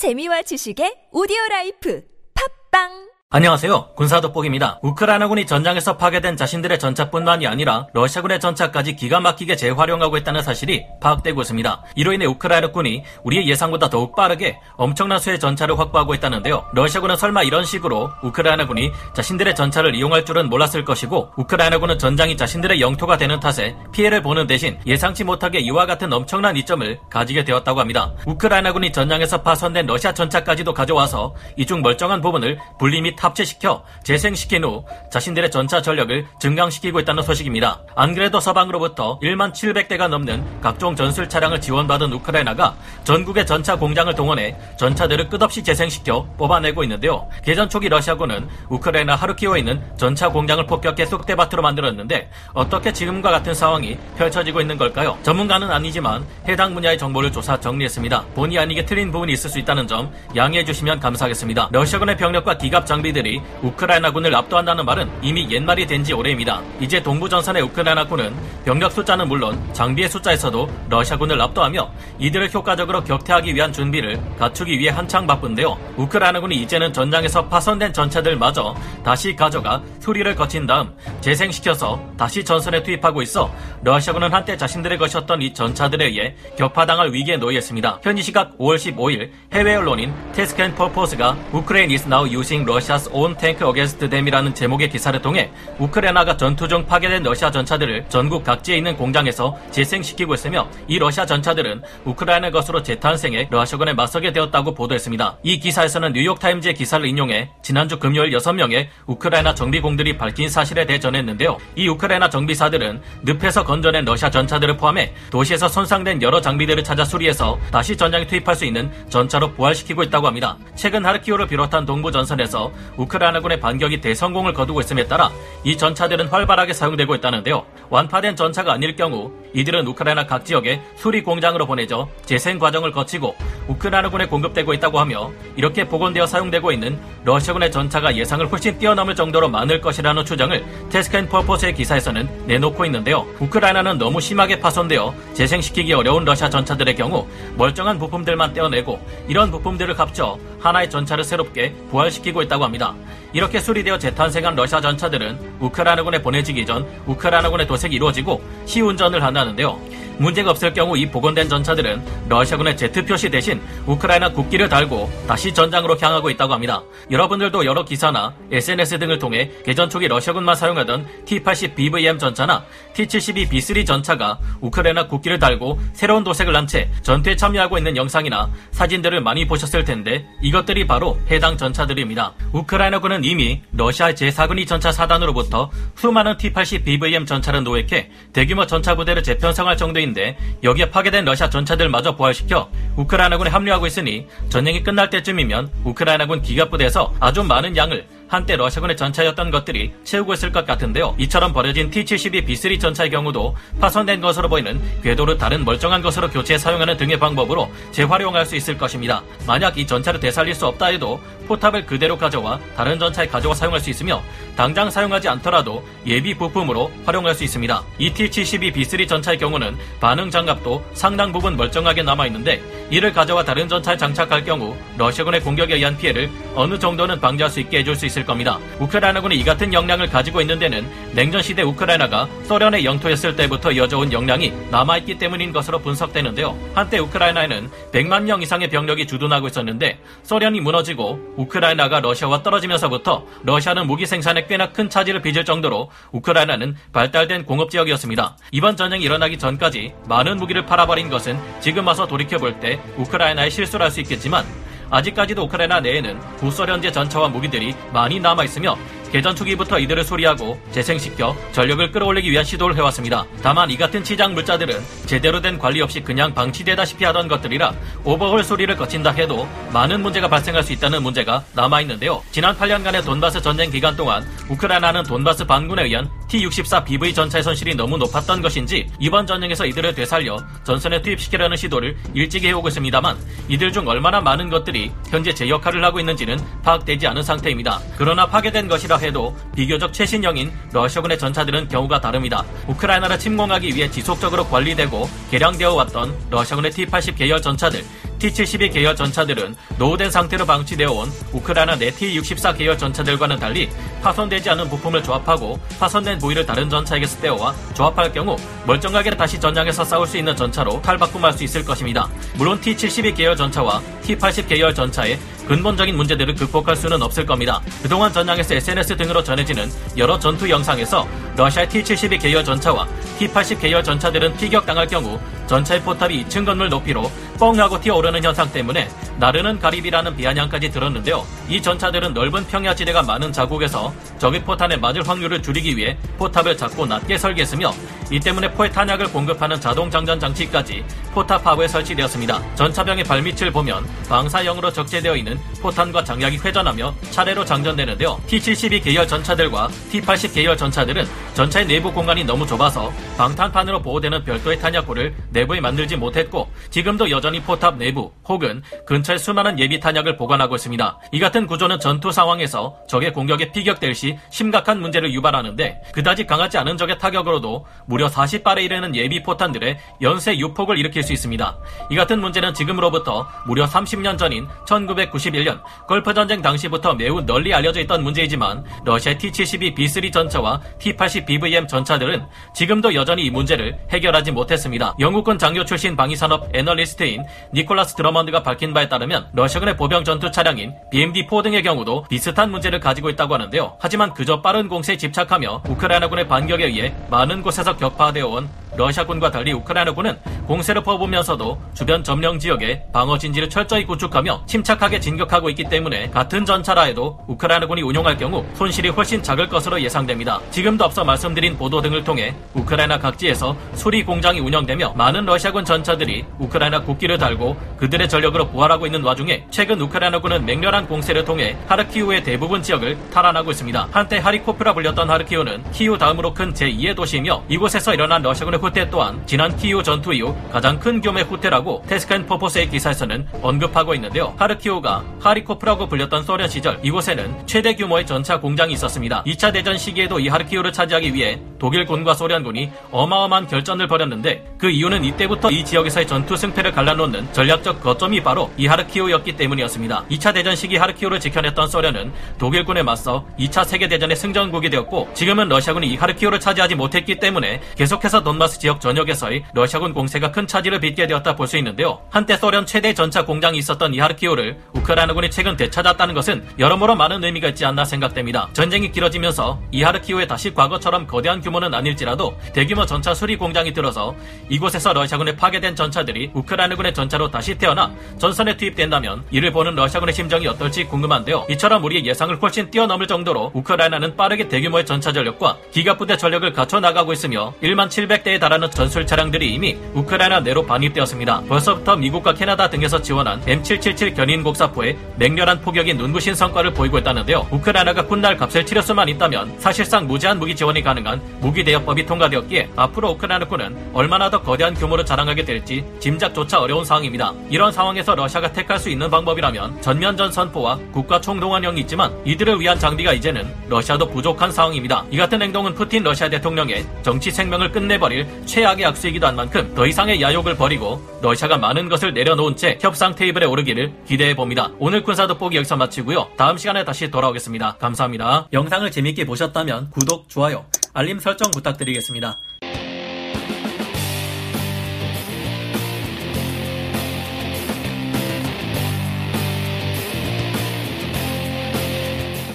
재미와 지식의 오디오 라이프. 팟빵 안녕하세요. 군사돋보기입니다. 우크라이나군이 전장에서 파괴된 자신들의 전차뿐만이 아니라 러시아군의 전차까지 기가 막히게 재활용하고 있다는 사실이 파악되고 있습니다. 이로 인해 우크라이나군이 우리의 예상보다 더욱 빠르게 엄청난 수의 전차를 확보하고 있다는데요. 러시아군은 설마 이런 식으로 우크라이나군이 자신들의 전차를 이용할 줄은 몰랐을 것이고 우크라이나군은 전장이 자신들의 영토가 되는 탓에 피해를 보는 대신 예상치 못하게 이와 같은 엄청난 이점을 가지게 되었다고 합니다. 우크라이나군이 전장에서 파손된 러시아 전차까지도 가져와서 이중 멀쩡한 부분을 분리 및 합체시켜 재생시킨 후 자신들의 전차 전력을 증강시키고 있다는 소식입니다. 안 그래도 서방으로부터 1만 700대가 넘는 각종 전술 차량을 지원받은 우크라이나가 전국의 전차 공장을 동원해 전차들을 끝없이 재생시켜 뽑아내고 있는데요. 개전 초기 러시아군은 우크라이나 하르키오에 있는 전차 공장을 폭격해 쑥대밭으로 만들었는데 어떻게 지금과 같은 상황이 펼쳐지고 있는 걸까요? 전문가는 아니지만 해당 분야의 정보를 조사 정리했습니다. 본의 아니게 틀린 부분이 있을 수 있다는 점 양해해 주시면 감사하겠습니다. 러시아군의 병력과 기갑 장비 장비들이 우크라이나군을 압도한다는 말은 이미 옛말이 된 지 오래입니다. 이제 동부 전선의 우크라이나군은 병력 숫자는 물론 장비의 숫자에서도 러시아군을 압도하며 이들을 효과적으로 격퇴하기 위한 준비를 갖추기 위해 한창 바쁜데요. 우크라이나군이 이제는 전장에서 파손된 전차들마저 다시 가져가 수리를 거친 다음 재생시켜서 다시 전선에 투입하고 있어 러시아군은 한때 자신들의 것이었던 이 전차들에 의해 격파당할 위기에 놓였습니다. 현지 시각 5월 15일 해외 언론인 Task and Purpose가 우크레인 is now using Russia's 온 탱크 어게스트 댐이라는 제목의 기사를 통해 우크라이나가 전투 중 파괴된 러시아 전차들을 전국 각지에 있는 공장에서 재생시키고 있으며 이 러시아 전차들은 우크라이나 것으로 재탄생해 러시아군에 맞서게 되었다고 보도했습니다. 이 기사에서는 뉴욕타임즈의 기사를 인용해 지난주 금요일 6명의 우크라이나 정비공들이 밝힌 사실에 대해 전했는데요. 이 우크라이나 정비사들은 늪에서 건져낸 러시아 전차들을 포함해 도시에서 손상된 여러 장비들을 찾아 수리해서 다시 전장에 투입할 수 있는 전차로 부활시키고 있다고 합니다. 최근 하르키오를 비롯한 동부 전선에서 우크라이나군의 반격이 대성공을 거두고 있음에 따라 이 전차들은 활발하게 사용되고 있다는데요. 완파된 전차가 아닐 경우 이들은 우크라이나 각 지역의 수리 공장으로 보내져 재생 과정을 거치고 우크라이나군에 공급되고 있다고 하며 이렇게 복원되어 사용되고 있는 러시아군의 전차가 예상을 훨씬 뛰어넘을 정도로 많을 것이라는 추정을 테스켄 퍼포스의 기사에서는 내놓고 있는데요. 우크라이나는 너무 심하게 파손되어 재생시키기 어려운 러시아 전차들의 경우 멀쩡한 부품들만 떼어내고 이런 부품들을 합쳐 하나의 전차를 새롭게 부활시키고 있다고 합니다. 이렇게 수리되어 재탄생한 러시아 전차들은 우크라이나군에 보내지기 전 우크라이나군의 도색이 이루어지고 시운전을 한다는데요. 문제가 없을 경우 이 복원된 전차들은 러시아군의 Z 표시 대신 우크라이나 국기를 달고 다시 전장으로 향하고 있다고 합니다. 여러분들도 여러 기사나 SNS 등을 통해 개전 초기 러시아군만 사용하던 T-80 BVM 전차나 T-72 B3 전차가 우크라이나 국기를 달고 새로운 도색을 한 채 전투에 참여하고 있는 영상이나 사진들을 많이 보셨을 텐데 이것들이 바로 해당 전차들입니다. 우크라이나군은 이미 러시아 제4군이 전차 사단으로부터 수많은 T-80 BVM 전차를 노획해 대규모 전차 부대를 재편성할 정도인 중인데 여기에 파괴된 러시아 전차들마저 부활시켜 우크라이나군에 합류하고 있으니 전쟁이 끝날 때쯤이면 우크라이나군 기갑부대에서 아주 많은 양을 한때 러시아군의 전차였던 것들이 채우고 있을 것 같은데요. 이처럼 버려진 T-72 B3 전차의 경우도 파손된 것으로 보이는 궤도를 다른 멀쩡한 것으로 교체 사용하는 등의 방법으로 재활용할 수 있을 것입니다. 만약 이 전차를 되살릴 수 없다 해도 포탑을 그대로 가져와 다른 전차에 가져와 사용할 수 있으며 당장 사용하지 않더라도 예비 부품으로 활용할 수 있습니다. 이 T-72 B3 전차의 경우는 반응 장갑도 상당 부분 멀쩡하게 남아있는데 이를 가져와 다른 전차에 장착할 경우 러시아군의 공격에 의한 피해를 어느 정도는 방지할 수 있게 해줄 수 있을 있을 겁니다. 우크라이나군이 이 같은 역량을 가지고 있는 데는 냉전 시대 우크라이나가 소련의 영토였을 때부터 이어져온 역량이 남아있기 때문인 것으로 분석되는데요. 한때 우크라이나에는 100만 명 이상의 병력이 주둔하고 있었는데 소련이 무너지고 우크라이나가 러시아와 떨어지면서부터 러시아는 무기 생산에 꽤나 큰 차질을 빚을 정도로 우크라이나는 발달된 공업 지역이었습니다. 이번 전쟁이 일어나기 전까지 많은 무기를 팔아버린 것은 지금 와서 돌이켜볼 때 우크라이나의 실수를 할 수 있겠지만 아직까지도 우크라이나 내에는 구소련제 전차와 무기들이 많이 남아있으며 개전 초기부터 이들을 수리하고 재생시켜 전력을 끌어올리기 위한 시도를 해왔습니다. 다만 이 같은 치장 물자들은 제대로 된 관리 없이 그냥 방치되다시피 하던 것들이라 오버홀 수리를 거친다 해도 많은 문제가 발생할 수 있다는 문제가 남아있는데요. 지난 8년간의 돈바스 전쟁 기간 동안 우크라이나는 돈바스 반군에 의한 T-64 BV 전차의 손실이 너무 높았던 것인지 이번 전쟁에서 이들을 되살려 전선에 투입시키려는 시도를 일찍이 해오고 있습니다만 이들 중 얼마나 많은 것들이 현재 제 역할을 하고 있는지는 파악되지 않은 상태입니다. 그러나 파괴된 것이라 해도 비교적 최신형인 러시아군의 전차들은 경우가 다릅니다. 우크라이나를 침공하기 위해 지속적으로 관리되고 개량되어 왔던 러시아군의 T-80 계열 전차들 T-72 계열 전차들은 노후된 상태로 방치되어 온 우크라이나 내 T-64 계열 전차들과는 달리 파손되지 않은 부품을 조합하고 파손된 부위를 다른 전차에게서 떼어와 조합할 경우 멀쩡하게 다시 전장에서 싸울 수 있는 전차로 탈바꿈할 수 있을 것입니다. 물론 T-72 계열 전차와 T-80 계열 전차의 근본적인 문제들을 극복할 수는 없을 겁니다. 그동안 전장에서 SNS 등으로 전해지는 여러 전투 영상에서 러시아 T-72 계열 전차와 T-80 계열 전차들은 피격당할 경우 전차의 포탑이 2층 건물 높이로 뻥 하고 튀어오르는 현상 때문에 나르는 가립이라는 비아냥까지 들었는데요. 이 전차들은 넓은 평야지대가 많은 자국에서 적의 포탄에 맞을 확률을 줄이기 위해 포탑을 작고 낮게 설계했으며 이 때문에 포의 탄약을 공급하는 자동 장전 장치까지 포탑 하부에 설치되었습니다. 전차병의 발밑을 보면 방사형으로 적재되어 있는 포탄과 장약이 회전하며 차례로 장전되는데요. T-72 계열 전차들과 T-80 계열 전차들은 전차의 내부 공간이 너무 좁아서 방탄판으로 보호되는 별도의 탄약고를 내부에 만들지 못했고 지금도 여전히 포탑 내부 혹은 근처에 수많은 예비 탄약을 보관하고 있습니다. 이 같은 구조는 전투 상황에서 적의 공격에 피격될 시 심각한 문제를 유발하는데 그다지 강하지 않은 적의 타격으로도 무려 40발에 이르는 예비 포탄들의 연쇄 유폭을 일으킬 수 있습니다. 이 같은 문제는 지금으로부터 무려 30년 전인 1991년 걸프 전쟁 당시부터 매우 널리 알려져 있던 문제이지만 러시아 T-72 B3 전차와 T-80 BVM 전차들은 지금도 여전히 이 문제를 해결하지 못했습니다. 영국군 장교 출신 방위산업 애널리스트인 니콜라스 드러먼드가 밝힌 바에 따르면 러시아군의 보병 전투 차량인 BMD-4 등의 경우도 비슷한 문제를 가지고 있다고 하는데요. 하지만 그저 빠른 공세에 집착하며 우크라이나군의 반격에 의해 많은 곳에서 격파되어 온 러시아군과 달리 우크라이나군은 공세를 퍼부으면서도 주변 점령 지역에 방어 진지를 철저히 구축하며 침착하게 진격하고 있기 때문에 같은 전차라 해도 우크라이나군이 운용할 경우 손실이 훨씬 작을 것으로 예상됩니다. 지금도 앞서 말씀드린 보도 등을 통해 우크라이나 각지에서 수리 공장이 운영되며 많은 러시아군 전차들이 우크라이나 국기를 달고 그들의 전력으로 부활하고 있는 와중에 최근 우크라이나군은 맹렬한 공세를 통해 하르키우의 대부분 지역을 탈환하고 있습니다. 한때 하리코프라 불렸던 하르키우는 키우 다음으로 큰 제2의 도시이며 이곳에서 일어난 러시아군의 후퇴 또한 지난 키우 전투 이후 가장 큰 규모의 후퇴라고 Task and Purpose의 기사에서는 언급하고 있는데요. 하르키우가 하리코프라고 불렸던 소련 시절 이곳에는 최대 규모의 전차 공장이 있었습니다. 2차 대전 시기에도 이 하르키우를 차지하기 위해 독일군과 소련군이 어마어마한 결전을 벌였는데 그 이유는 이때부터 이 지역에서의 전투 승패를 갈라놓는 전략적 거점이 바로 이 하르키우였기 때문이었습니다. 2차 대전 시기 하르키우를 지켜냈던 소련은 독일군에 맞서 2차 세계대전의 승전국이 되었고 지금은 러시아군이 이 하르키우를 차지하지 못했기 때문에 계속해서 돈바스 지역 전역에서의 러시아군 공세가 큰 차질을 빚게 되었다 볼 수 있는데요. 한때 소련 최대 전차 공장이 있었던 이 하르키우를 우크라이나군이 최근 되찾았다는 것은 여러모로 많은 의미가 있지 않나 생각됩니다. 전쟁이 길어지면서 이 하르키우에 다시 과거처럼 거대한 규모는 아닐지라도 대규모 전차 수리 공장이 들어서 이곳에서 러시아군에 파괴된 전차들이 우크라이나군의 전차로 다시 태어나 전선에 투입된다면 이를 보는 러시아군의 심정이 어떨지 궁금한데요. 이처럼 우리의 예상을 훨씬 뛰어넘을 정도로 우크라이나는 빠르게 대규모의 전차 전력과 기갑부대 전력을 갖춰 나가고 있으며 1만 700대에 달하는 전술 차량들이 이미 우크라이나 내로 반입되었습니다. 벌써부터 미국과 캐나다 등에서 지원한 M777 견인 곡사포의 맹렬한 포격이 눈부신 성과를 보이고 있다는데요. 우크라이나가 훗날 값을 치를 수만 있다면 사실상 무제한 무기 지원이 가능한 무기 대여법이 통과되었기에 앞으로 우크라이나군은 얼마나 더 거대한 규모를 자랑하게 될지 짐작조차 어려운 상황입니다. 이런 상황에서 러시아가 택할 수 있는 방법이라면 전면전 선포와 국가 총동원령이 있지만 이들을 위한 장비가 이제는 러시아도 부족한 상황입니다. 이 같은 행동은 푸틴 러시아 대통령의 정치 생명을 끝내버릴 최악의 악수이기도 한 만큼 더 이상의 야욕을 버리고 러시아가 많은 것을 내려놓은 채 협상 테이블에 오르기를 기대해 봅니다. 오늘 군사 돋보기 여기서 마치고요. 다음 시간에 다시 돌아오겠습니다. 감사합니다. 영상을 재밌게 보셨다면 구독, 좋아요, 알림 설정 부탁드리겠습니다.